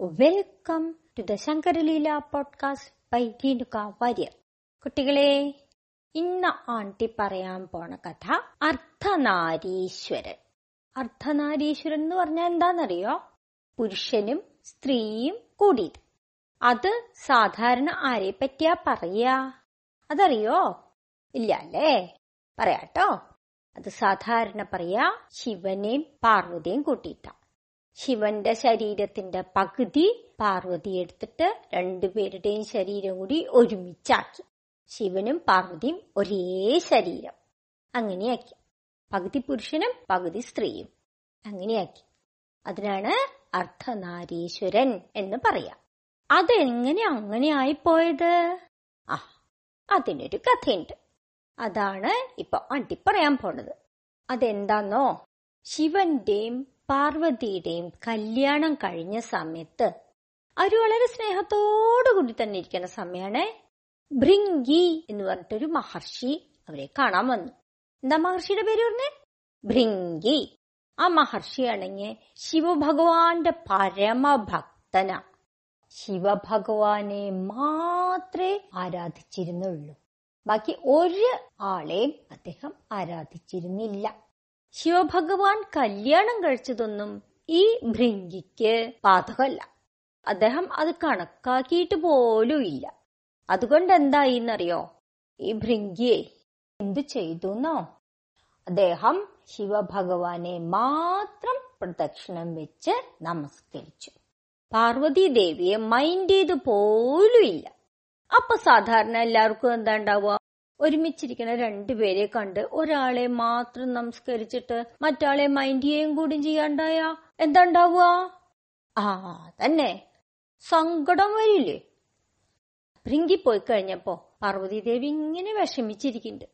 Welcome to the Shankaraleela podcast by Renuka Warrier കുട്ടികളെ ഇന്ന് ആണ്ടി പറയാൻ പോണ കഥ അർദ്ധനാരീശ്വരൻ. അർദ്ധനാരീശ്വരൻ എന്ന് പറഞ്ഞാൽ എന്താണെന്നറിയോ? പുരുഷനും സ്ത്രീയും കൂടിയത് അത് സാധാരണ ആരെ പറ്റിയാ പറയാ? അതറിയോ? ഇല്ല അല്ലേ? പറയാട്ടോ. അത് സാധാരണ പറയാ ശിവനെയും പാർവതിയും കൂട്ടിയിട്ടാ. ശിവന്റെ ശരീരത്തിന്റെ പകുതി പാർവതി എടുത്തിട്ട് രണ്ടുപേരുടെയും ശരീരം കൂടി ഒരുമിച്ചാക്കി. ശിവനും പാർവതിയും ഒരേ ശരീരം. അങ്ങനെയാക്കി. പകുതി പുരുഷനും പകുതി സ്ത്രീയും. അങ്ങനെയാക്കി. അതിനാണ് അർദ്ധനാരീശ്വരൻ എന്ന് പറയാം. അതെങ്ങനെ അങ്ങനെ ആയിപ്പോയത്? ആ അതിനൊരു കഥയുണ്ട്. അതാണ് ഇപ്പൊ അടി പറയാൻ പോണത്. അതെന്താന്നോ? ശിവന്റെയും പാർവതിയുടെയും കല്യാണം കഴിഞ്ഞ സമയത്ത് അവർ വളരെ സ്നേഹത്തോടു കൂടി തന്നെ ഇരിക്കുന്ന സമയാണ് ഭൃങ്കി എന്ന് പറഞ്ഞിട്ടൊരു മഹർഷി അവരെ കാണാൻ വന്നു. എന്താ മഹർഷിയുടെ പേര് പറഞ്ഞേ? ഭൃങ്കി ആ മഹർഷിയാണെങ്കിൽ ശിവഭഗവാന്റെ പരമഭക്തന. ശിവഭഗവാനെ മാത്രമേ ആരാധിച്ചിരുന്നുള്ളൂ. ബാക്കി ഒരു ആളെയും അദ്ദേഹം ആരാധിച്ചിരുന്നില്ല. ശിവഭഗവാൻ കല്യാണം കഴിച്ചതൊന്നും ഈ ഭൃങ്കിക്ക് ബാധകമല്ല. അദ്ദേഹം അത് കണക്കാക്കിയിട്ട് പോലും ഇല്ല. അതുകൊണ്ട് എന്തായിന്നറിയോ ഈ ഭൃങ്കിയെ എന്തു ചെയ്തുന്നോ? അദ്ദേഹം ശിവഭഗവാനെ മാത്രം പ്രദക്ഷിണം വെച്ച് നമസ്കരിച്ചു. പാർവതി ദേവിയെ മൈൻഡ് ചെയ്ത് പോലും ഇല്ല. അപ്പൊ സാധാരണ എല്ലാവർക്കും എന്താ ഉണ്ടാവുക ഒരുമിച്ചിരിക്കുന്ന രണ്ടുപേരെ കണ്ട് ഒരാളെ മാത്രം നമസ്കരിച്ചിട്ട് മറ്റാളെ മൈൻഡ് ചെയ്യുകയും കൂടി ചെയ്യാണ്ടായ? എന്താ ഉണ്ടാവുക ആ തന്നെ സങ്കടം വരില്ലേ? ഭൃങ്കി പോയി കഴിഞ്ഞപ്പോ പാർവതി ദേവി ഇങ്ങനെ വിഷമിച്ചിരിക്കുന്നുണ്ട്.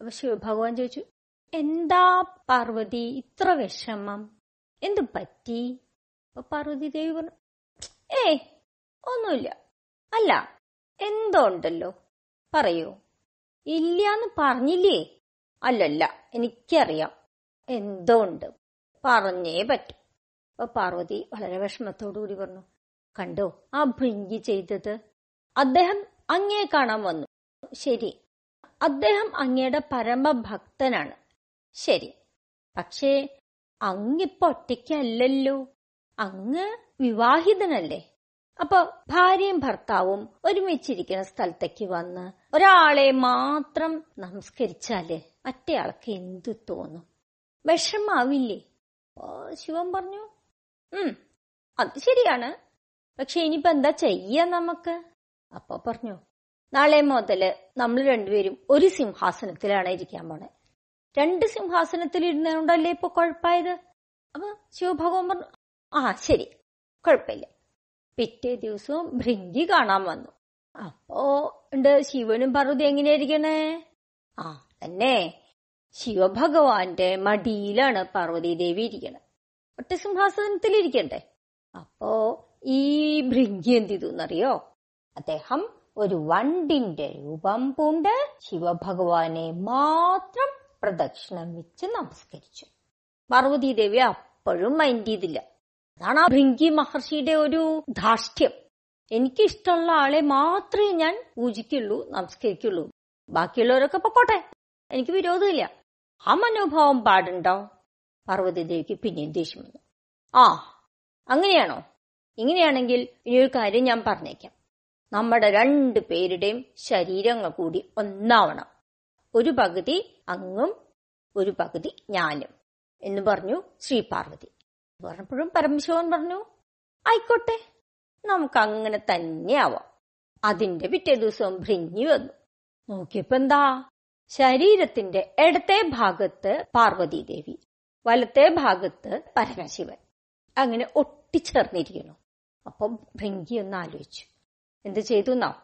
അപ്പൊ ശിവഭഗവാൻ ചോദിച്ചു എന്താ പാർവതി ഇത്ര വിഷമം? എന്തു പറ്റി? പാർവതി ദേവി പറഞ്ഞു ഏയ് ഒന്നുമില്ല. അല്ല എന്തോ ഉണ്ടല്ലോ. പറയൂ. ഇല്ലാന്ന് പറഞ്ഞില്ലേ? അല്ലല്ല എനിക്കറിയാം. എന്തോണ്ട് പറഞ്ഞേ പറ്റും. അപ്പൊ പാർവതി വളരെ വിഷമത്തോടുകൂടി പറഞ്ഞു കണ്ടോ ആ ഭൃങ്കി ചെയ്തത്? അദ്ദേഹം അങ്ങേ കാണാൻ വന്നു. ശരി. അദ്ദേഹം അങ്ങയുടെ പരമഭക്തനാണ്. ശരി. പക്ഷേ അങ്ങിപ്പോ ഒറ്റയ്ക്കല്ലല്ലോ. അങ്ങ് വിവാഹിതനല്ലേ? അപ്പൊ ഭാര്യയും ഭർത്താവും ഒരുമിച്ചിരിക്കുന്ന സ്ഥലത്തേക്ക് വന്ന് ഒരാളെ മാത്രം നമസ്കരിച്ചാൽ മറ്റേയാൾക്ക് എന്തു തോന്നും? വിഷമാവില്ലേ? ശിവൻ പറഞ്ഞു ഉം അത് ശരിയാണ്. പക്ഷെ ഇനിയിപ്പോ എന്താ ചെയ്യ നമുക്ക്? അപ്പൊ പറഞ്ഞു നാളെ മുതൽ നമ്മൾ രണ്ടുപേരും ഒരു സിംഹാസനത്തിലാണ് ഇരിക്കാൻ പോണേ. രണ്ട് സിംഹാസനത്തിൽ ഇരുന്നുകൊണ്ടല്ലേ ഇപ്പൊ കുഴപ്പമായത് അപ്പൊ ശിവഭഗവാൻ പറഞ്ഞു ആ ശരി കുഴപ്പമില്ല. പിറ്റേ ദിവസവും ഭൃങ്കി കാണാൻ വന്നു. അപ്പോ ഉണ്ട് ശിവനും പാർവതി എങ്ങനെയായിരിക്കണേ? ആ തന്നെ. ശിവഭഗവാന്റെ മടിയിലാണ് പാർവതി ദേവി ഇരിക്കണത് ഒറ്റ സിംഹാസനത്തിൽ ഇരിക്കണ്ടേ? അപ്പോ ഈ ഭൃങ്കി എന്ത് ചെയ്തു എന്നറിയോ? അദ്ദേഹം ഒരു വണ്ടിന്റെ രൂപം പൂണ്ട് ശിവഭഗവാനെ മാത്രം പ്രദക്ഷിണം വെച്ച് നമസ്കരിച്ചു. പാർവതി ദേവി അപ്പോഴും മൈൻഡ് ചെയ്തില്ല. അതാണ് ആ ഭൃങ്കി മഹർഷിയുടെ ഒരു ധാർഷ്ട്യം. എനിക്കിഷ്ടമുള്ള ആളെ മാത്രമേ ഞാൻ പൂജിക്കുള്ളൂ നമസ്കരിക്കുള്ളൂ. ബാക്കിയുള്ളവരൊക്കെ പൊക്കോട്ടെ എനിക്ക് വിരോധമില്ല. ആ മനോഭാവം പാടുണ്ടോ? പാർവതിദേവിക്ക് പിന്നെയും ദേഷ്യം വന്നു. ആ അങ്ങനെയാണോ? ഇങ്ങനെയാണെങ്കിൽ ഇനിയൊരു കാര്യം ഞാൻ പറഞ്ഞേക്കാം. നമ്മുടെ രണ്ടു പേരുടെയും ശരീരങ്ങൾ കൂടി ഒന്നാവണം. ഒരു പകുതി അങ്ങും ഒരു പകുതി ഞാനും എന്ന് പറഞ്ഞു ശ്രീ പാർവതി. പറഞ്ഞപ്പോഴും പരമശിവൻ പറഞ്ഞു ആയിക്കോട്ടെ നമുക്ക് അങ്ങനെ തന്നെയാവാം. അതിന്റെ പിറ്റേ ദിവസം ഭ്രിഞ്ഞി വന്നു. നോക്കിയപ്പോ എന്താ? ശരീരത്തിന്റെ ഇടത്തെ ഭാഗത്ത് പാർവതി ദേവി വലത്തെ ഭാഗത്ത് പരമശിവൻ. അങ്ങനെ ഒട്ടിച്ചേർന്നിരിക്കുന്നു. അപ്പം ഭൃങ്കി ഒന്ന് ആലോചിച്ചു. എന്ത് ചെയ്തു എന്നാ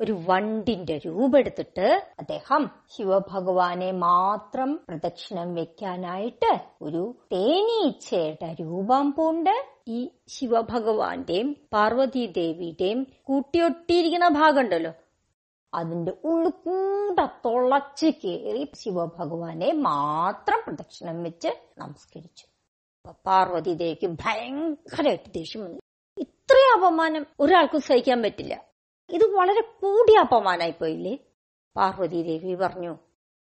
ഒരു വണ്ടിന്റെ രൂപെടുത്തിട്ട് അദ്ദേഹം ശിവഭഗവാനെ മാത്രം പ്രദക്ഷിണം വെക്കാനായിട്ട് ഒരു തേനീച്ചയുടെ രൂപം പൂണ്ട് ഈ ശിവഭഗവാന്റെയും പാർവതി ദേവിയുടെയും കൂട്ടിയൊട്ടിയിരിക്കുന്ന ഭാഗമുണ്ടല്ലോ. അതിന്റെ ഉള്ളുകൂടെ തുളച്ച് കയറി ശിവഭഗവാനെ മാത്രം പ്രദക്ഷിണം വെച്ച് നമസ്കരിച്ചു. അപ്പൊ പാർവതി ദേവിക്ക് ഭയങ്കരമായിട്ട് ദേഷ്യം വന്നു. ഇത്രയും അപമാനം ഒരാൾക്കും സഹിക്കാൻ പറ്റില്ല. ഇത് വളരെ കൂടിയ അപമാനായി പോയില്ലേ? പാർവതി ദേവി പറഞ്ഞു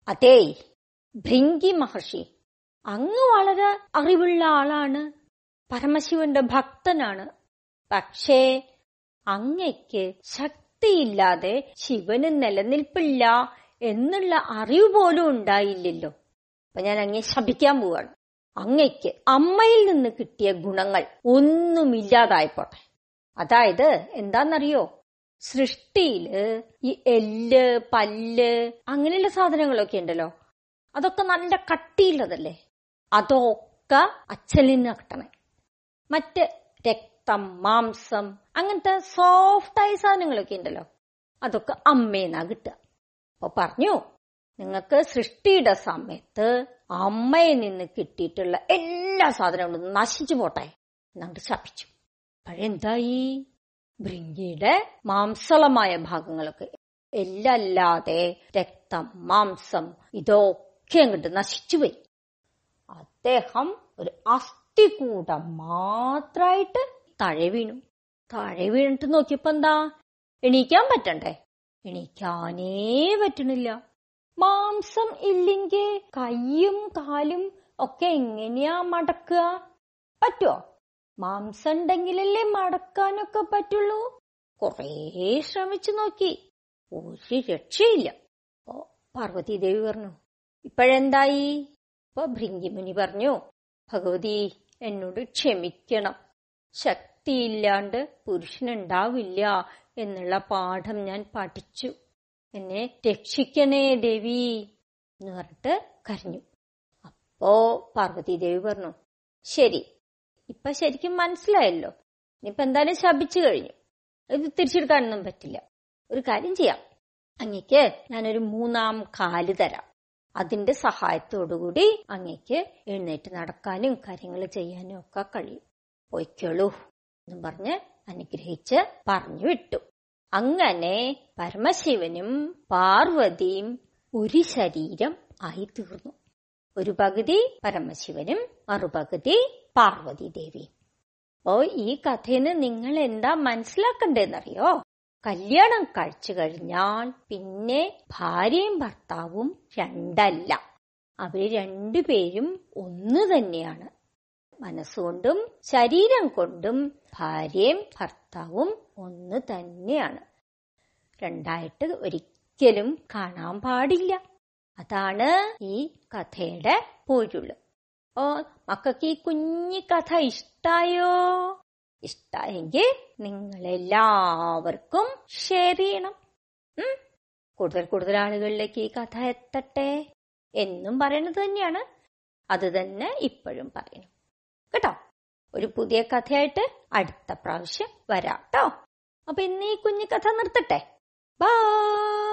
അതേ ഭൃങ്കി മഹർഷി അങ്ങ് വളരെ അറിവുള്ള ആളാണ് പരമശിവന്റെ ഭക്തനാണ്. പക്ഷേ അങ്ങയ്ക്ക് ശക്തിയില്ലാതെ ശിവന് നിലനിൽപ്പില്ല എന്നുള്ള അറിവ് പോലും ഉണ്ടായില്ലല്ലോ. അപ്പൊ ഞാൻ അങ്ങേ ശപിക്കാൻ പോവാണ്. അങ്ങയ്ക്ക് അമ്മയിൽ നിന്ന് കിട്ടിയ ഗുണങ്ങൾ ഒന്നുമില്ലാതായിപ്പോട്ടെ. അതായത് എന്താന്നറിയോ? സൃഷ്ടിയിൽ ഈ എല്ല് പല്ല് അങ്ങനെയുള്ള സാധനങ്ങളൊക്കെ ഉണ്ടല്ലോ. അതൊക്കെ നല്ല കട്ടിയുള്ളതല്ലേ? അതൊക്കെ അച്ഛലിന് കിട്ടണേ. മറ്റ് രക്തം മാംസം അങ്ങനത്തെ സോഫ്റ്റ് സോഫ്റ്റായ സാധനങ്ങളൊക്കെ ഉണ്ടല്ലോ. അതൊക്കെ അമ്മേന്നാ കിട്ടുക. അപ്പൊ പറഞ്ഞു നിങ്ങൾക്ക് സൃഷ്ടിയുടെ സമയത്ത് അമ്മയിൽ നിന്ന് കിട്ടിയിട്ടുള്ള എല്ലാ സാധനങ്ങളും നശിച്ചു പോട്ടെ. എന്നിട്ട് ശപിച്ചു. അപ്പോഴെന്തായി? ഭൃങ്കിയുടെ മാംസളമായ ഭാഗങ്ങളൊക്കെ. എല്ലല്ലാതെ രക്തം മാംസം ഇതൊക്കെ അങ്ങോട്ട് നശിച്ചുപോയി അദ്ദേഹം ഒരു അസ്ഥികൂടം മാത്രായിട്ട് താഴെ വീണു. താഴെ വീണിട്ട് നോക്കിയപ്പോ എന്താ? എണീക്കാൻ പറ്റണ്ടേ? എണീക്കാനേ പറ്റണില്ല. മാംസം ഇല്ലെങ്കിൽ കൈയും കാലും ഒക്കെ എങ്ങനെയാ മടക്കുക? പറ്റുമോ മാംസം ഉണ്ടെങ്കിലല്ലേ മടക്കാനൊക്കെ പറ്റുള്ളൂ? കൊറേ ശ്രമിച്ചു നോക്കി. ഒരു രക്ഷയില്ല. ഓ പാർവതി ദേവി പറഞ്ഞു ഇപ്പോഴെന്തായി? ഇപ്പൊ ഭൃങ്കിമുനി പറഞ്ഞു ഭഗവതി എന്നോട് ക്ഷമിക്കണം. ശക്തിയില്ലാണ്ട് പുരുഷനുണ്ടാവില്ല എന്നുള്ള പാഠം ഞാൻ പഠിച്ചു. എന്നെ രക്ഷിക്കണേ ദേവി എന്ന് പറഞ്ഞിട്ട് കരഞ്ഞു. അപ്പോ പാർവതീദേവി പറഞ്ഞു ശരി ഇപ്പൊ ശരിക്കും മനസ്സിലായല്ലോ. ഇനിയിപ്പൊ എന്തായാലും ശപിച്ചു കഴിഞ്ഞു. ഇത് തിരിച്ചെടുക്കാനൊന്നും പറ്റില്ല. ഒരു കാര്യം ചെയ്യാം. അങ്ങക്ക് ഞാനൊരു മൂന്നാം കാൽ തരാം. അതിന്റെ സഹായത്തോടുകൂടി അങ്ങക്ക് എഴുന്നേറ്റ് നടക്കാനും കാര്യങ്ങൾ ചെയ്യാനും ഒക്കെ കഴിയും. പൊയ്ക്കോളൂ എന്നും പറഞ്ഞ് അനുഗ്രഹിച്ച് പറഞ്ഞു വിട്ടു. അങ്ങനെ പരമശിവനും പാർവതിയും ഒരു ശരീരം ആയി തീർന്നു ഒരു പകുതി പരമശിവനും മറുപകുതി പാർവതി ദേവി അപ്പോ ഈ കഥയിൽ നിങ്ങൾ എന്താ മനസ്സിലാക്കണ്ടെന്നറിയോ? കല്യാണം കഴിച്ചു കഴിഞ്ഞാൽ പിന്നെ ഭാര്യയും ഭർത്താവും രണ്ടല്ല. അവർ രണ്ടുപേരും ഒന്ന് തന്നെയാണ്. മനസ്സുകൊണ്ടും ശരീരം കൊണ്ടും ഭാര്യയും ഭർത്താവും ഒന്ന് തന്നെയാണ്. രണ്ടായിട്ട് ഒരിക്കലും കാണാൻ പാടില്ല. അതാണ് ഈ കഥയുടെ പൊരുൾ. ഓ മക്കൾക്ക് ഈ കുഞ്ഞി കഥ ഇഷ്ടായോ? ഇഷ്ടായെങ്കിൽ നിങ്ങളെല്ലാവർക്കും ഷെയർ ചെയ്യണം? കൂടുതൽ കൂടുതൽ ആളുകളിലേക്ക് ഈ കഥ എത്തട്ടെ എന്നും പറയണത് തന്നെയാണ്. അത് തന്നെ ഇപ്പോഴും പറയണം. കേട്ടോ? ഒരു പുതിയ കഥയായിട്ട് അടുത്ത പ്രാവശ്യം വരാം കേട്ടോ അപ്പൊ ഇന്ന് ഈ കുഞ്ഞു കഥ നിർത്തട്ടെ. ബൈ